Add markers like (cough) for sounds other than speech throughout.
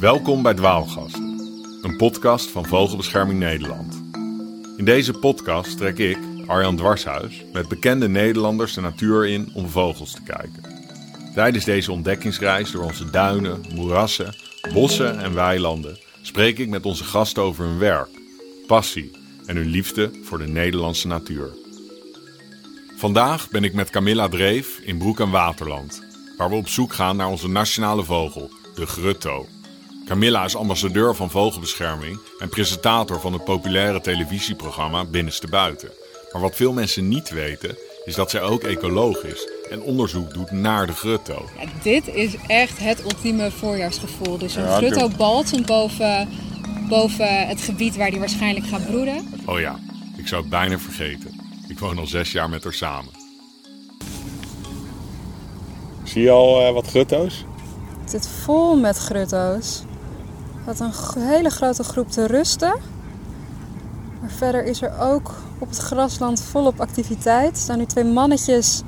Welkom bij Dwaalgasten, een podcast van Vogelbescherming Nederland. In deze podcast trek ik, Arjan Dwarshuis, met bekende Nederlanders de natuur in om vogels te kijken. Tijdens deze ontdekkingsreis door onze duinen, moerassen, bossen en weilanden spreek ik met onze gasten over hun werk, passie en hun liefde voor de Nederlandse natuur. Vandaag ben ik met Camilla Dreef in Broek en Waterland, waar we op zoek gaan naar onze nationale vogel, de grutto. Camilla is ambassadeur van vogelbescherming en presentator van het populaire televisieprogramma Binnenste Buiten. Maar wat veel mensen niet weten, is dat zij ook ecoloog is en onderzoek doet naar de grutto. Ja, dit is echt het ultieme voorjaarsgevoel. Dus een Ja, grutto balsem boven, boven het gebied waar die waarschijnlijk gaat broeden. Oh ja, ik zou het bijna vergeten. Ik woon al zes jaar met haar samen. Zie je al eh, wat grutto's? Het zit vol met grutto's. Wat een hele grote groep te rusten. Maar verder is er ook op het grasland volop activiteit. Er staan nu twee mannetjes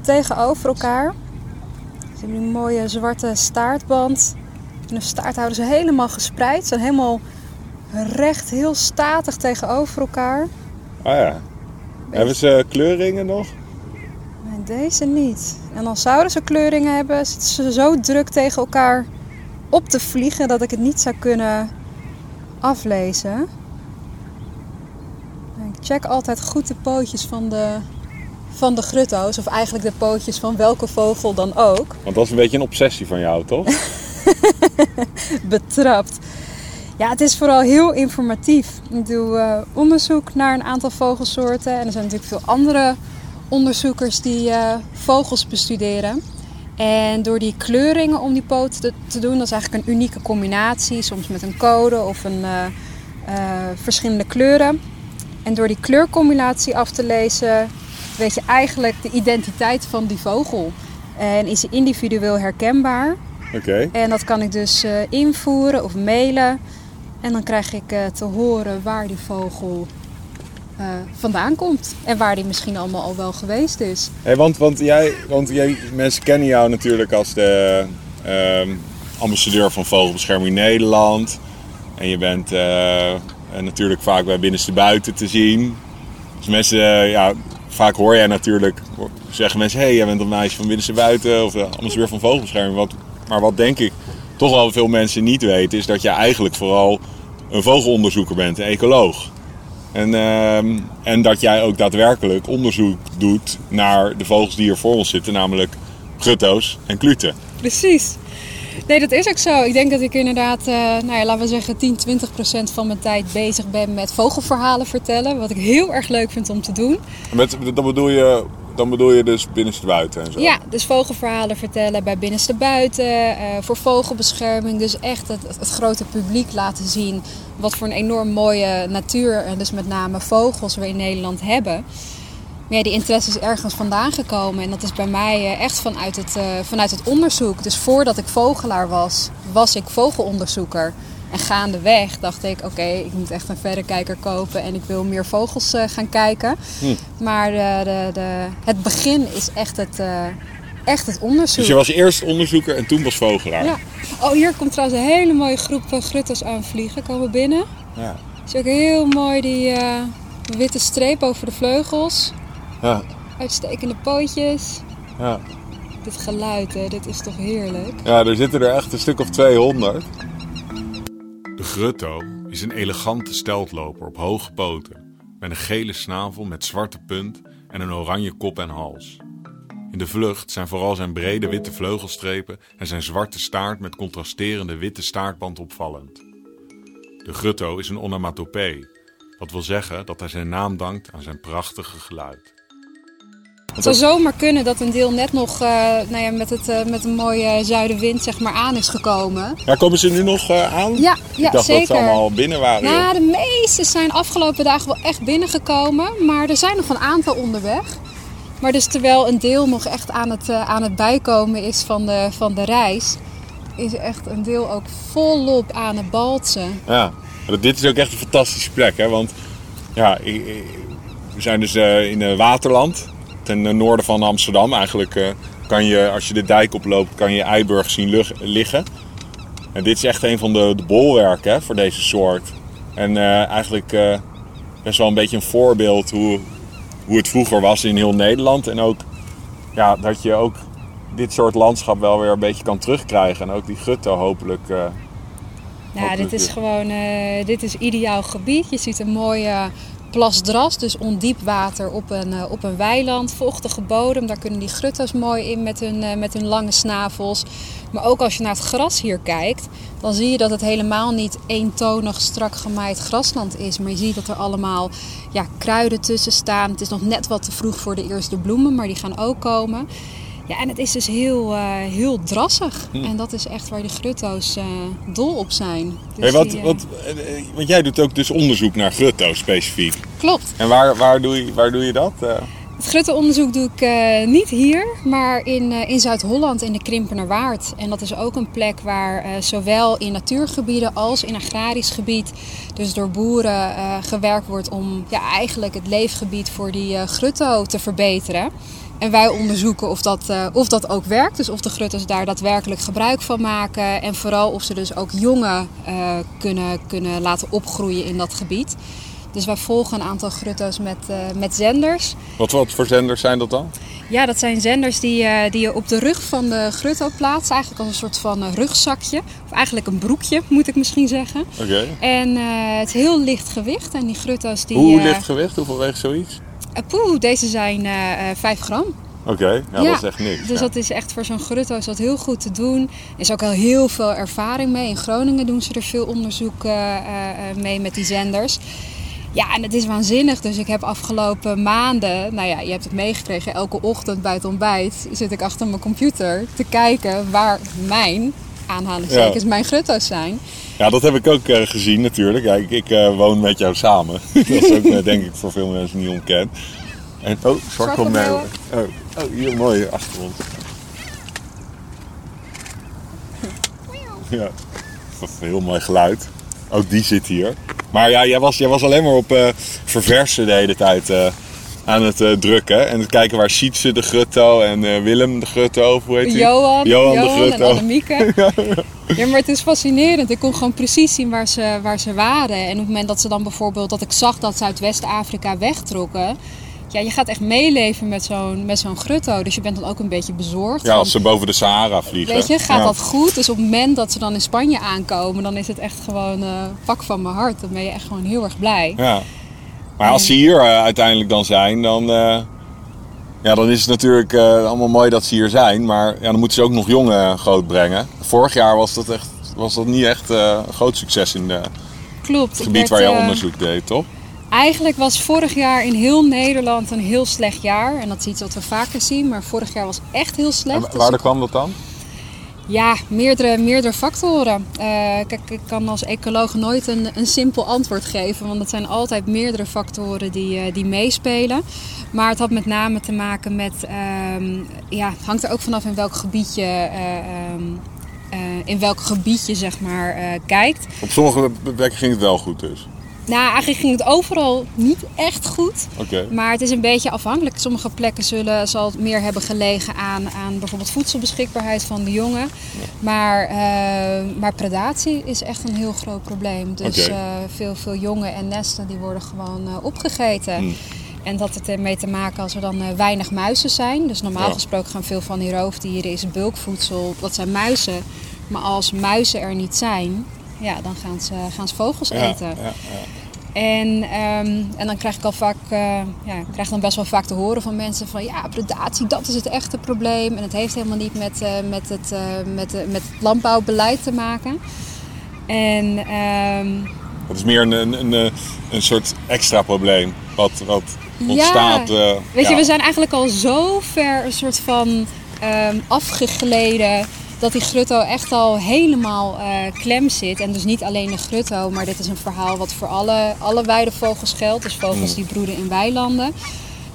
tegenover elkaar. Ze hebben die mooie zwarte staartband. En hun staart houden ze helemaal gespreid. Ze zijn helemaal recht, heel statig tegenover elkaar. Ah ja. Hebben ze kleuringen nog? Nee, deze niet. En dan zouden ze kleuringen hebben, zitten ze zo druk tegen elkaar op te vliegen dat ik het niet zou kunnen aflezen. En Ik check altijd goed de pootjes van de, van de grutto's, of eigenlijk de pootjes van welke vogel dan ook. Want dat is een beetje een obsessie van jou, toch? (laughs) betrapt. Ja, het is vooral heel informatief. Ik doe eh, onderzoek naar een aantal vogelsoorten. En er zijn natuurlijk veel andere onderzoekers die eh, vogels bestuderen. En door die kleuringen om die poot te, te doen, dat is eigenlijk een unieke combinatie. Soms met een code of een, eh, eh, verschillende kleuren. En door die kleurcombinatie af te lezen, weet je eigenlijk de identiteit van die vogel. En is ze individueel herkenbaar. Oké. En dat kan ik dus eh, invoeren of mailen. En dan krijg ik te horen waar die vogel eh, vandaan komt. En waar die misschien allemaal al wel geweest is. Hey, want, want, jij, want jij, mensen kennen jou natuurlijk als de ehm, ambassadeur van Vogelbescherming Nederland. En je bent eh, natuurlijk vaak bij Binnenste Buiten te zien. Dus mensen, eh, ja, vaak hoor jij natuurlijk, zeggen mensen... hé, hey, jij bent een meisje van Binnenste Buiten of de ambassadeur van Vogelbescherming. Wat, maar wat denk ik toch wel veel mensen niet weten... is dat je eigenlijk vooral een vogelonderzoeker bent, een ecoloog. En, ehm, en dat jij ook daadwerkelijk onderzoek doet naar de vogels die hier voor ons zitten, namelijk grutto's en kluten. Precies. Nee, dat is ook zo. Ik denk dat ik inderdaad, eh, nou ja, laten we zeggen 10, 20 procent van mijn tijd bezig ben met vogelverhalen vertellen. Wat ik heel erg leuk vind om te doen. Met, dan, bedoel je, dan bedoel je dus binnenste buiten en zo? Ja, dus vogelverhalen vertellen bij Binnenste Buiten, eh, voor vogelbescherming. Dus echt het, het grote publiek laten zien wat voor een enorm mooie natuur en dus met name vogels we in Nederland hebben. Maar ja, die interesse is ergens vandaan gekomen en dat is bij mij eh, echt vanuit het, eh, vanuit het onderzoek. Dus voordat ik vogelaar was, was ik vogelonderzoeker. En gaandeweg dacht ik, oké, ik moet echt een verrekijker kopen en ik wil meer vogels eh, gaan kijken. Maar de, de, de, het begin is echt het, echt het onderzoek. Dus je was eerst onderzoeker en toen was vogelaar? Ja. Oh, hier komt trouwens een hele mooie groep grutters aanvliegen. Komen binnen. Ja. Is ook heel mooi die witte streep over de vleugels. Ja. Uitstekende pootjes. ja. Dit geluid, hè, dit is toch heerlijk. Ja, er zitten er echt een stuk of 200. De grutto is een elegante steltloper op hoge poten. Met een gele snavel met zwarte punt en een oranje kop en hals. In de vlucht zijn vooral zijn brede witte vleugelstrepen en zijn zwarte staart met contrasterende witte staartband opvallend. De grutto is een onomatopee, wat wil zeggen dat hij zijn naam dankt aan zijn prachtige geluid. Het zou zomaar kunnen dat een deel net nog eh, nou ja, met, het, eh, met een mooie zuidenwind zeg maar, aan is gekomen. Ja, komen ze nu nog eh, aan? Ja, Ik ja dacht zeker. dat ze allemaal binnen waren. Nou, de meeste zijn afgelopen dagen wel echt binnengekomen. Maar er zijn nog een aantal onderweg. Maar dus terwijl een deel nog echt aan het, aan het bijkomen is van de, van de reis... is echt een deel ook volop aan het baltsen. Ja, dit is ook echt een fantastische plek, hè? Want ja, we zijn dus in Waterland, ten eh, noorden van Amsterdam. Eigenlijk eh, kan je, als je de dijk oploopt, kan je Eiburg zien liggen. En dit is echt een van de, de bolwerken hè, voor deze soort. En eh, eigenlijk best wel een beetje een voorbeeld hoe, hoe het vroeger was in heel Nederland. En ook ja, dat je ook dit soort landschap wel weer een beetje kan terugkrijgen. En ook die gutto hopelijk. Ja, hopelijk dit is weer. gewoon dit is ideaal gebied. Je ziet een mooie plasdras, dus ondiep water op een, eh, op een weiland. Vochtige bodem, daar kunnen die grutto's mooi in met hun, eh, met hun lange snavels. Maar ook als je naar het gras hier kijkt, dan zie je dat het helemaal niet eentonig strak gemaaid grasland is. Maar je ziet dat er allemaal ja, kruiden tussen staan. Het is nog net wat te vroeg voor de eerste bloemen, maar die gaan ook komen. Ja, en het is dus heel, eh, heel drassig. Hm. En dat is echt waar die grutto's eh, dol op zijn. Dus Hey, wat, die, eh, wat, want jij doet ook dus onderzoek naar grutto specifiek. Klopt. En waar, waar, doe, je, waar doe je dat? Het grutteonderzoek doe ik eh, niet hier, maar in, eh, in Zuid-Holland in de Krimpenerwaard. En dat is ook een plek waar eh, zowel in natuurgebieden als in agrarisch gebied, dus door boeren gewerkt wordt om ja, eigenlijk het leefgebied voor die grutto te verbeteren. En wij onderzoeken of dat, of dat ook werkt, dus of de grutto's daar daadwerkelijk gebruik van maken. En vooral of ze dus ook jongen kunnen, kunnen laten opgroeien in dat gebied. Dus wij volgen een aantal grutto's met, eh, met zenders. wat, wat voor zenders zijn dat dan? Ja, dat zijn zenders die, eh, die je op de rug van de grutto plaatst. Eigenlijk als een soort van eh, rugzakje. Of eigenlijk een broekje, moet ik misschien zeggen. Oké. En het is heel licht gewicht. En die grutto's die... Hoe licht gewicht? Hoeveel weegt zoiets? eh, poeh, deze zijn eh, eh, 5 gram. Oké, ja, Ja, dat is echt niks. Dus ja. dat is echt voor zo'n grutto is dat heel goed te doen. Er is ook al heel veel ervaring mee. In Groningen doen ze er veel onderzoek mee met die zenders. Ja, en het is waanzinnig. Dus ik heb afgelopen maanden, nou ja, je hebt het meegekregen, elke ochtend bij het ontbijt zit ik achter mijn computer te kijken waar mijn, aanhalingstekens, mijn grutto's zijn. Ja, dat heb ik ook eh, gezien natuurlijk. Ja, ik ik eh, woon met jou samen. (laughs) dat is ook eh, denk ik voor veel mensen niet ontkend. En, oh, zwart komt. Zwartmeeuwen. Oh, oh, hier mooi achter ons. Ja, heel mooi geluid. Ook die zit hier. Maar ja, jij was, jij was alleen maar op eh, verversen de hele tijd eh, aan het eh, drukken. En het kijken waar Sietse de Grutto en Willem de Grutto, of hoe heet? Johan, Johan, Johan, de en Grutto. Annemieke. (laughs) Ja, maar het is fascinerend. Ik kon gewoon precies zien waar ze, waar ze waren. En op het moment dat ze dan bijvoorbeeld, dat ik zag dat Zuidwest-Afrika wegtrokken. Ja, je gaat echt meeleven met zo'n, met zo'n grutto. Dus je bent dan ook een beetje bezorgd. Ja, van, als ze boven de Sahara vliegen. Weet je, gaat Ja. dat goed? Dus op het moment dat ze dan in Spanje aankomen, dan is het echt gewoon eh pak van mijn hart. Dan ben je echt gewoon heel erg blij. Ja. Maar als ze hier eh, uiteindelijk dan zijn, dan, eh, ja, dan is het natuurlijk allemaal mooi dat ze hier zijn. Maar ja, dan moeten ze ook nog jongen groot brengen. Vorig jaar was dat, echt, was dat niet echt een groot succes in het Klopt. ik gebied werd, waar je onderzoek deed, toch? Eigenlijk was vorig jaar in heel Nederland een heel slecht jaar. En dat is iets wat we vaker zien. Maar vorig jaar was echt heel slecht. En waar kwam dat dan? Ja, meerdere, meerdere factoren. Eh, kijk, ik kan als ecoloog nooit een, een simpel antwoord geven, want het zijn altijd meerdere factoren die, eh, die meespelen. Maar het had met name te maken met, ehm, ja, het hangt er ook vanaf in welk gebied je, eh, ehm, eh, in welk gebied je zeg maar kijkt. Op sommige plekken ging het wel goed dus. Nou, eigenlijk ging het overal niet echt goed. Maar het is een beetje afhankelijk. Sommige plekken zullen, zal het meer hebben gelegen aan, aan bijvoorbeeld voedselbeschikbaarheid van de jongen. Maar, eh, maar predatie is echt een heel groot probleem. Dus eh, veel, veel jongen en nesten die worden gewoon eh, opgegeten. Hmm. En dat het ermee te maken als er dan weinig muizen zijn. Dus normaal Ja. gesproken gaan veel van die roofdieren is bulkvoedsel. Dat zijn muizen. Maar als muizen er niet zijn, ja, dan gaan ze, gaan ze vogels Ja, eten. ja, ja. En, ehm, en dan krijg ik al vaak, eh, ja, krijg dan best wel vaak te horen van mensen van ja, predatie, dat is het echte probleem. En het heeft helemaal niet met, eh, met, het, eh, met, met het landbouwbeleid te maken. En ehm, Het is meer een, een, een, een soort extra probleem. Wat, wat Ja. ontstaat. eh, weet ja. je, we zijn eigenlijk al zo ver een soort van ehm, afgegleden dat die grutto echt al helemaal eh, klem zit. En dus niet alleen de grutto, maar dit is een verhaal wat voor alle, alle weidevogels geldt. Dus vogels Mm. die broeden in weilanden.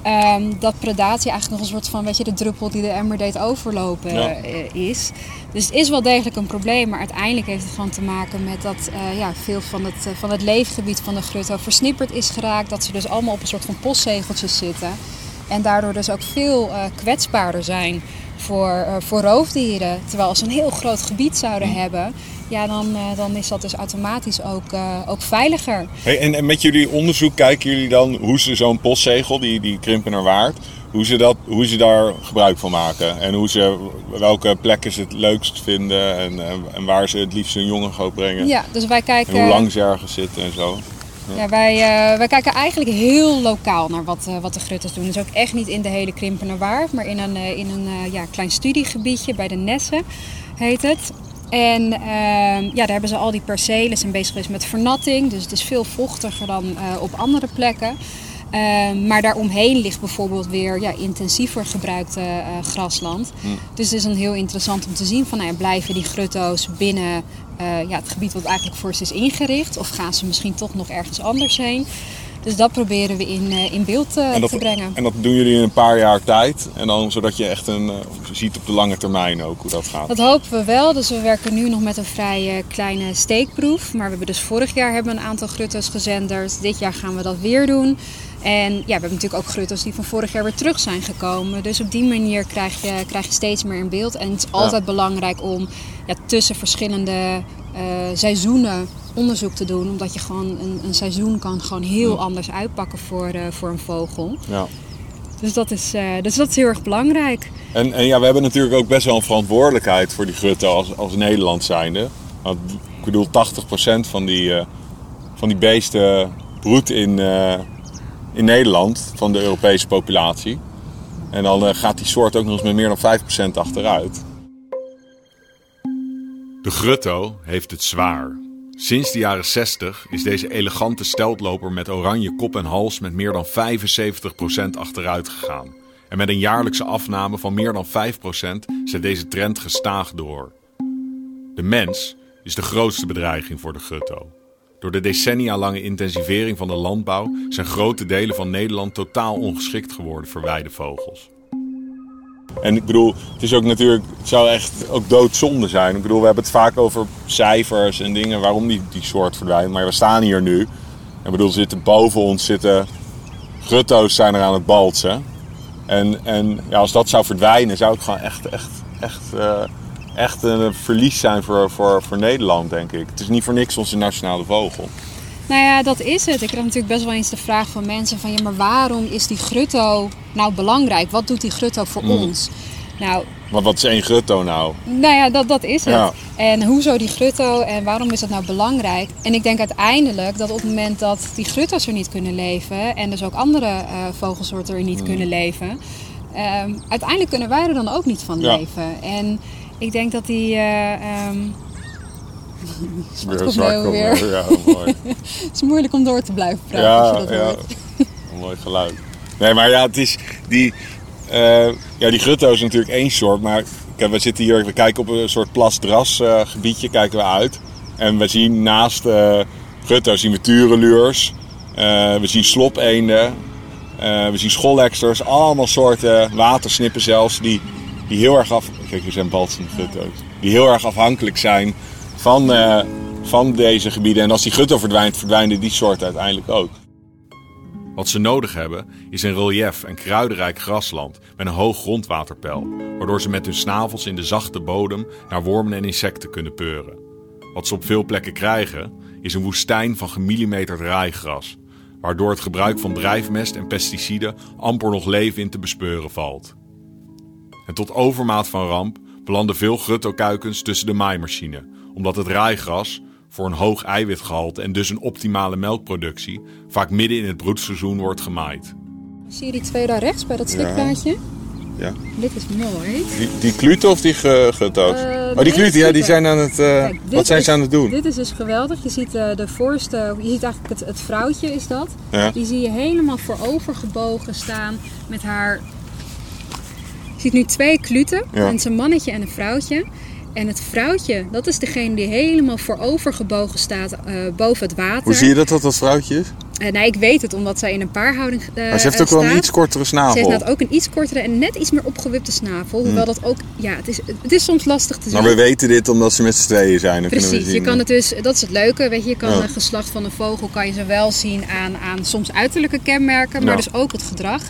Ehm, dat predatie eigenlijk nog een soort van, weet je, de druppel die de emmer deed overlopen Ja. eh, is. Dus het is wel degelijk een probleem, maar uiteindelijk heeft het gewoon te maken met dat eh, ja, veel van het, van het leefgebied van de grutto versnipperd is geraakt. Dat ze dus allemaal op een soort van postzegeltjes zitten. En daardoor dus ook veel eh, kwetsbaarder zijn voor, voor roofdieren. Terwijl als ze een heel groot gebied zouden hebben, ja, dan, dan is dat dus automatisch ook, ook veiliger. Hey, en, en met jullie onderzoek kijken jullie dan hoe ze zo'n postzegel, die, die krimpen naar waard, hoe ze, dat, hoe ze daar gebruik van maken. En hoe ze, welke plekken ze het leukst vinden en, en, waar ze het liefst hun jongen gaan brengen. Ja, dus wij kijken... En hoe lang ze ergens zitten en zo. Ja, wij, uh, wij kijken eigenlijk heel lokaal naar wat, uh, wat de grutters doen. Dus ook echt niet in de hele Krimpener Waard, maar in een, uh, in een ja, klein studiegebiedje bij de Nessen heet het. En ehm, ja, daar hebben ze al die percelen, zijn bezig geweest met vernatting. Dus het is veel vochtiger dan op andere plekken. Uh, maar daaromheen ligt bijvoorbeeld weer ja, intensiever gebruikte uh, grasland. Dus het is dan heel interessant om te zien van nou ja, blijven die grutto's binnen uh, ja, het gebied wat eigenlijk voor ze is ingericht. Of gaan ze misschien toch nog ergens anders heen. Dus dat proberen we in, in beeld dat, te brengen. En dat doen jullie in een paar jaar tijd. En dan zodat je echt een, ziet op de lange termijn ook hoe dat gaat. Dat hopen we wel. Dus we werken nu nog met een vrij kleine steekproef. Maar we hebben dus vorig jaar hebben een aantal grutto's gezenderd. Dit jaar gaan we dat weer doen. En ja, we hebben natuurlijk ook grutto's die van vorig jaar weer terug zijn gekomen. Dus op die manier krijg je, krijg je steeds meer in beeld. En het is altijd belangrijk om ja, tussen verschillende uh, seizoenen onderzoek te doen. Omdat je gewoon een, een seizoen kan gewoon heel anders uitpakken voor, uh, voor een vogel. Ja. Dus dat, is, uh, dus dat is heel erg belangrijk. En, en ja, we hebben natuurlijk ook best wel een verantwoordelijkheid voor die grutto als, als Nederland zijnde. Want ik bedoel, 80% van die, van die beesten broedt in in Nederland van de Europese populatie. En dan uh, gaat die soort ook nog eens met meer dan 5% achteruit. De grutto heeft het zwaar. Sinds de jaren 60 is deze elegante steltloper met oranje kop en hals met meer dan 75% achteruit gegaan. En met een jaarlijkse afname van meer dan 5% zet deze trend gestaag door. De mens is de grootste bedreiging voor de grutto. Door de decennia lange intensivering van de landbouw zijn grote delen van Nederland totaal ongeschikt geworden voor weidevogels. En ik bedoel, het is ook natuurlijk, het zou echt ook doodzonde zijn. Ik bedoel, we hebben het vaak over cijfers en dingen waarom die, die soort verdwijnt. Maar we staan hier nu. Ik bedoel, zitten boven ons zitten grutto's zijn er aan het baltsen. En, en ja, als dat zou verdwijnen, zou het gewoon echt, echt, echt uh, echt een verlies zijn voor, voor, voor Nederland, denk ik. Het is niet voor niks onze nationale vogel. Nou ja, dat is het. Ik krijg natuurlijk best wel eens de vraag van mensen van... ja, maar waarom is die grutto nou belangrijk? Wat doet die grutto voor mm. ons? Nou, maar wat is één grutto nou? Nou ja, dat, dat is het. Ja. En hoezo die grutto en waarom is dat nou belangrijk? En ik denk uiteindelijk dat op het moment dat die grutto's er niet kunnen leven... en dus ook andere uh, vogelsoorten er niet mm. kunnen leven... Um, uiteindelijk kunnen wij er dan ook niet van ja. leven. En ik denk dat die. (laughs) Uh, um... weer, weer. Ja, mooi. (laughs) het is moeilijk om door te blijven praten. Ja, als je dat ja. Een mooi geluid. Nee, maar ja, het is die. Uh, ja, die grutto is natuurlijk één soort, maar kijk, we zitten hier, we kijken op een soort plasdras uh, gebiedje, kijken we uit. En we zien naast uh, grutto zien we tureluurs, we zien slopeenden, we zien scholleksters, allemaal soorten watersnippen zelfs, die, die heel erg af, Kijk, zijn balsende gutto's. Die heel erg afhankelijk zijn van, uh, van deze gebieden. En als die gutto verdwijnt, verdwijnen die soorten uiteindelijk ook. Wat ze nodig hebben is een relief en kruidenrijk grasland met een hoog grondwaterpeil, waardoor ze met hun snavels in de zachte bodem naar wormen en insecten kunnen peuren. Wat ze op veel plekken krijgen is een woestijn van gemillimeterd raaigras, waardoor het gebruik van drijfmest en pesticiden amper nog leven in te bespeuren valt. En tot overmaat van ramp belanden veel gruttokuikens tussen de maaimachine, omdat het raaigras, voor een hoog eiwitgehalte en dus een optimale melkproductie, vaak midden in het broedseizoen wordt gemaaid. Zie je die twee daar rechts bij dat stikplaatje? Ja. ja. Dit is mooi. Die, die kluten of die grutto's? Uh, oh, die kluten, ja, die zijn aan het. Uh, Kijk, wat zijn is, ze aan het doen? Dit is dus geweldig. Je ziet uh, de voorste, je ziet eigenlijk het, het vrouwtje is dat. Ja. Die zie je helemaal voorover gebogen staan met haar ziet nu twee kluten. Ja. En een mannetje en een vrouwtje. En het vrouwtje, dat is degene die helemaal voorover gebogen staat uh, boven het water. Hoe zie je dat dat dat vrouwtje is? Uh, nee, ik weet het, omdat zij in een paarhouding uh, Maar ze heeft ook wel een iets kortere snavel. Ze heeft ook een iets kortere en net iets meer opgewipte snavel. Hmm. Hoewel dat ook, ja, het is, het is soms lastig te zien. Maar we weten dit omdat ze met z'n tweeën zijn. Dan Precies, je kan het dus, dat is het leuke. Weet je, je kan ja. een geslacht van een vogel kan je zowel zien aan, aan soms uiterlijke kenmerken, maar ja. dus ook het gedrag.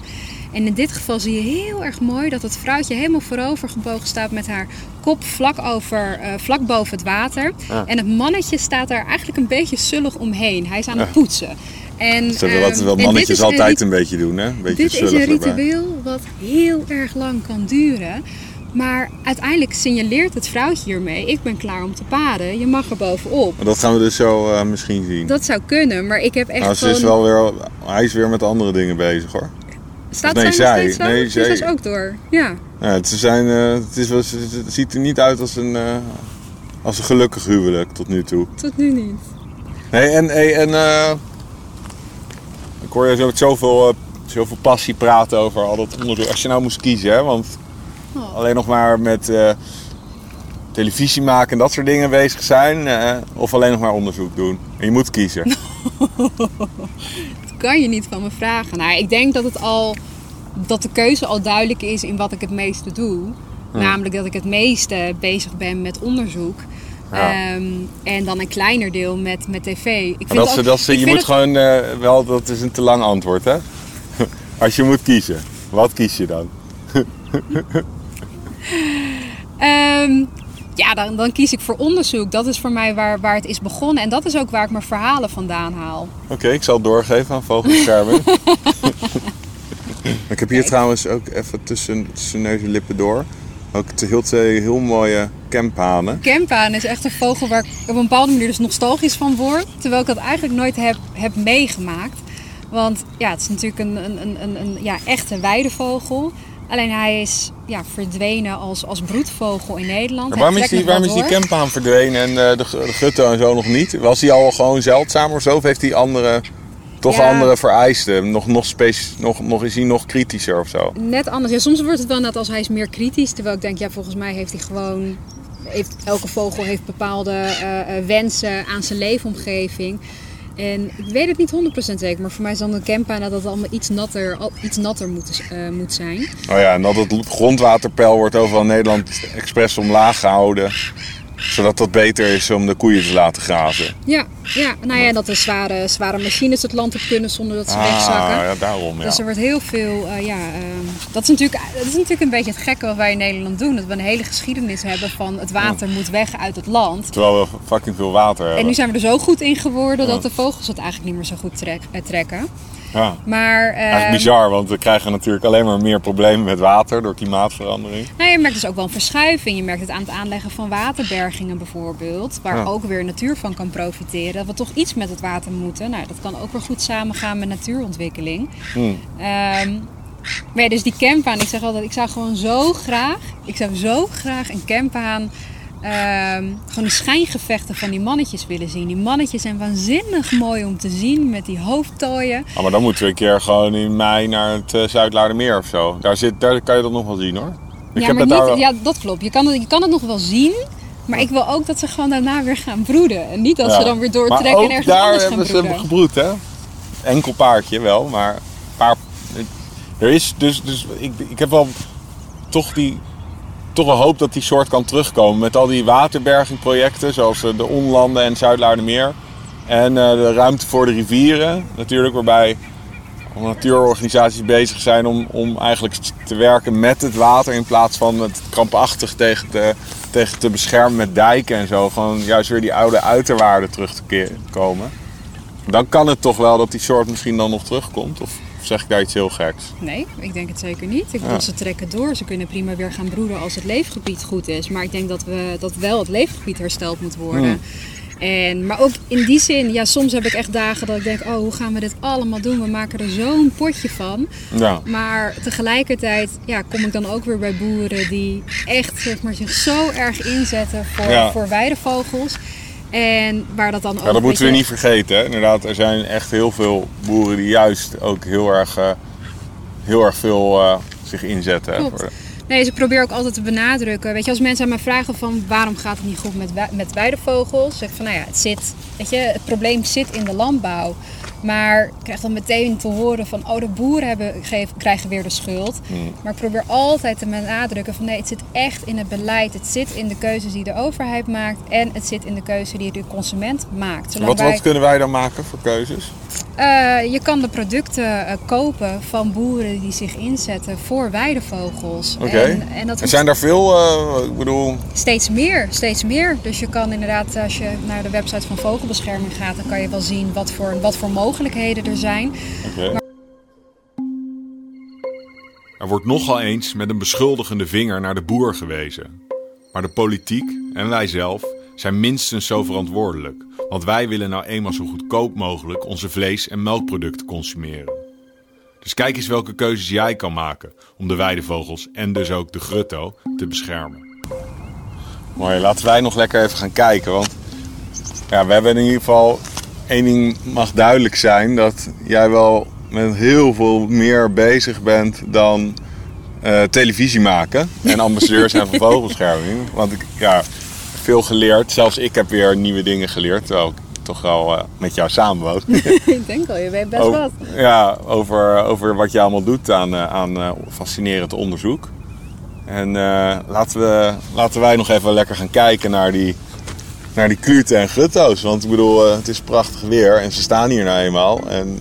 En in dit geval zie je heel erg mooi dat het vrouwtje helemaal voorover gebogen staat met haar kop vlak, over, eh, vlak boven het water. Ja. En het mannetje staat daar eigenlijk een beetje zullig omheen. Hij is aan het Ja. poetsen. En, Dat is wat ehm, wel mannetjes altijd een beetje doen, hè? Een beetje dit is een ritueel wat heel erg lang kan duren. Maar uiteindelijk signaleert het vrouwtje hiermee: ik ben klaar om te paden. Je mag er bovenop. Maar dat gaan we dus zo eh, misschien zien. Dat zou kunnen, maar ik heb echt nou, ze gewoon... is wel weer, hij is weer met andere dingen bezig hoor. Staat Nee, zij nog steeds? Nee, Ze is zij. dus ook door. Ja. Ja, het, ze zijn, eh, het, is wel, het ziet er niet uit als een, eh, als een gelukkig huwelijk tot nu toe. Tot nu niet. Nee, en, hey, en eh, ik hoor je zo met zoveel, zoveel passie praten over al dat onderzoek. Als je nou moest kiezen, hè, want Oh. alleen nog maar met televisie maken en dat soort dingen bezig zijn, of alleen nog maar onderzoek doen. En je moet kiezen. (laughs) Kan je niet van me vragen. Nou, ik denk dat het al dat de keuze al duidelijk is in wat ik het meeste doe. Namelijk dat ik het meeste bezig ben met onderzoek. Ja. Ehm, en dan een kleiner deel met, met tv. Ik vind dat, ze, dat ze, ik je vind moet het- gewoon eh, wel, dat is een te lang antwoord hè. (laughs) Als je moet kiezen, wat kies je dan? (laughs) Ehm, ja, dan, dan kies ik voor onderzoek. Dat is voor mij waar, waar het is begonnen. En dat is ook waar ik mijn verhalen vandaan haal. Oké, ik zal het doorgeven aan vogelbescherming. (laughs) ik heb hier trouwens ook even tussen, tussen neus en lippen door. Ook heel, twee heel mooie campanen. Kempaan is echt een vogel waar ik op een bepaalde manier dus nostalgisch van word. Terwijl ik dat eigenlijk nooit heb, heb meegemaakt. Want ja, het is natuurlijk een, een, een, een, een ja, echte weidevogel. Alleen hij is ja, verdwenen als, als broedvogel in Nederland. Maar Hij waarom is die, waarom is die verdwenen en eh, de, de gutte en zo nog niet? Was die al gewoon zeldzaam of zo? Of heeft hij andere, toch Ja. andere vereisten? Nog, nog, speci- nog, nog, is hij nog kritischer of zo? Net anders. Ja, soms wordt het wel net als hij is meer kritisch. Terwijl ik denk, ja, volgens mij heeft hij gewoon... Heeft, elke vogel heeft bepaalde eh, eh, wensen aan zijn leefomgeving. En ik weet het niet 100% zeker, maar voor mij is dan een campa dat het allemaal iets natter, iets natter moet, eh, moet zijn. Oh ja, en dat het grondwaterpeil wordt overal in Nederland expres omlaag gehouden. Zodat dat beter is om de koeien te laten grazen. Ja, ja. nou ja, dat er zware, zware machines het land op kunnen zonder dat ze wegzakken. Ah, ja, daarom ja. Dus er wordt heel veel, eh, ja, ehm, dat, is natuurlijk, dat is natuurlijk een beetje het gekke wat wij in Nederland doen. Dat we een hele geschiedenis hebben van het water moet weg uit het land. Terwijl we fucking veel water hebben. En nu zijn we er zo goed in geworden dat de vogels het eigenlijk niet meer zo goed trek- eh, trekken. Ja. Maar Eigenlijk ehm, bizar, want we krijgen natuurlijk alleen maar meer problemen met water door klimaatverandering. nou, je merkt dus ook wel een verschuiving. Je merkt het aan het aanleggen van waterbergingen bijvoorbeeld. Waar Ja. ook weer natuur van kan profiteren. Dat we toch iets met het water moeten. Nou, dat kan ook weer goed samengaan met natuurontwikkeling. Hm. Ehm, maar ja, dus die campaan, ik zeg altijd, ik zou gewoon zo graag, ik zou zo graag een campaan, ehm, gewoon de schijngevechten van die mannetjes willen zien. Die mannetjes zijn waanzinnig mooi om te zien met die hoofdtooien. Ah, maar dan moeten we een keer gewoon in mei naar het uh, Zuid-Laardermeer of zo. Daar, zit, daar kan je dat nog wel zien hoor. Ik ja, heb maar niet, wel- ja, dat klopt. Je kan, het, je kan het nog wel zien. Maar ik wil ook dat ze gewoon daarna weer gaan broeden. En niet dat Ja. ze dan weer doortrekken maar ook en ergens daar anders gaan hebben ze broeden. gebroed, hè? Enkel paardje wel, maar paar... er is dus, dus ik, ik heb wel toch die toch wel hoop dat die soort kan terugkomen met al die waterbergingprojecten zoals eh, de Onlanden en Zuid-Laardermeer en eh, de ruimte voor de rivieren natuurlijk waarbij natuurorganisaties bezig zijn om, om eigenlijk te werken met het water in plaats van het krampachtig tegen te, tegen te beschermen met dijken en zo. Gewoon juist weer die oude uiterwaarden terug te komen. Dan kan het toch wel dat die soort misschien dan nog terugkomt? Of, of zeg ik daar iets heel geks? Nee, ik denk het zeker niet. Ik Ja. ze trekken door. Ze kunnen prima weer gaan broeden als het leefgebied goed is. Maar ik denk dat, we, dat wel het leefgebied hersteld moet worden. Hmm. En, maar ook in die zin, ja, soms heb ik echt dagen dat ik denk, oh, hoe gaan we dit allemaal doen? We maken er zo'n potje van. Ja. Maar tegelijkertijd ja, kom ik dan ook weer bij boeren die echt zeg maar, zich zo erg inzetten voor, Ja. voor weidevogels. En waar dat dan ook... Ja, dat moeten we niet vergeten. Hè? Inderdaad, er zijn echt heel veel boeren die juist ook heel erg, eh, heel erg veel eh, zich inzetten. hè, Klopt. voor- Nee, ze proberen ook altijd te benadrukken. Weet je, als mensen aan mij vragen van waarom gaat het niet goed met, met weidevogels, zeg ik van nou ja, het zit, weet je, het probleem zit in de landbouw. Maar ik krijg dan meteen te horen van, oh de boeren hebben, krijgen weer de schuld. Maar ik probeer altijd te benadrukken van nee, het zit echt in het beleid. Het zit in de keuzes die de overheid maakt en het zit in de keuze die de consument maakt. Wat, wij- wat kunnen wij dan maken voor keuzes? Eh, je kan de producten eh, kopen van boeren die zich inzetten voor weidevogels. Oké. En, en dat Er hoeft zijn daar veel, eh, ik bedoel, steeds meer, steeds meer. Dus je kan inderdaad, als je naar de website van Vogelbescherming gaat, dan kan je wel zien wat voor, wat voor mogelijkheden er zijn. Oké. Er wordt nogal eens met een beschuldigende vinger naar de boer gewezen. Maar de politiek en wij zelf zijn minstens zo verantwoordelijk. Want wij willen nou eenmaal zo goedkoop mogelijk onze vlees- en melkproducten consumeren. Dus kijk eens welke keuzes jij kan maken om de weidevogels en dus ook de grutto te beschermen. Mooi, laten wij nog lekker even gaan kijken. Want ja, we hebben in ieder geval één ding mag duidelijk zijn: dat jij wel met heel veel meer bezig bent dan eh, televisie maken en ambassadeur zijn (laughs) van vogelbescherming. Want ik ja, veel geleerd, zelfs ik heb weer nieuwe dingen geleerd, terwijl ik toch wel eh, met jou samenwoon. (laughs) ik denk al, je weet best Over- wat. Ja, over, over wat je allemaal doet aan, eh, aan eh, fascinerend onderzoek. En laten, we, laten wij nog even lekker gaan kijken naar die, naar die kluten en gutto's. Want ik bedoel, het is prachtig weer en ze staan hier nou eenmaal. En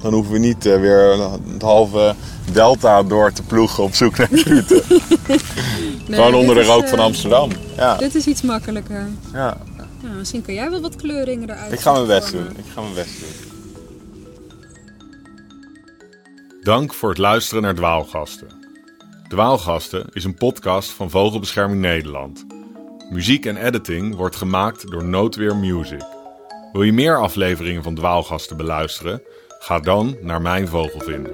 dan hoeven we niet weer het halve delta door te ploegen op zoek naar (laughs) kluten. Nee, Gewoon onder de rook eh, van Amsterdam. Ja, Dit is iets makkelijker. ja. Ja, misschien kan jij wel wat kleuringen eruit Ik ga mijn best doen. Ik ga mijn best doen. Dank voor het luisteren naar Dwaalgasten. Dwaalgasten is een podcast van Vogelbescherming Nederland. Muziek en editing wordt gemaakt door Noodweer Music. Wil je meer afleveringen van Dwaalgasten beluisteren? Ga dan naar Mijn Vogelvinder.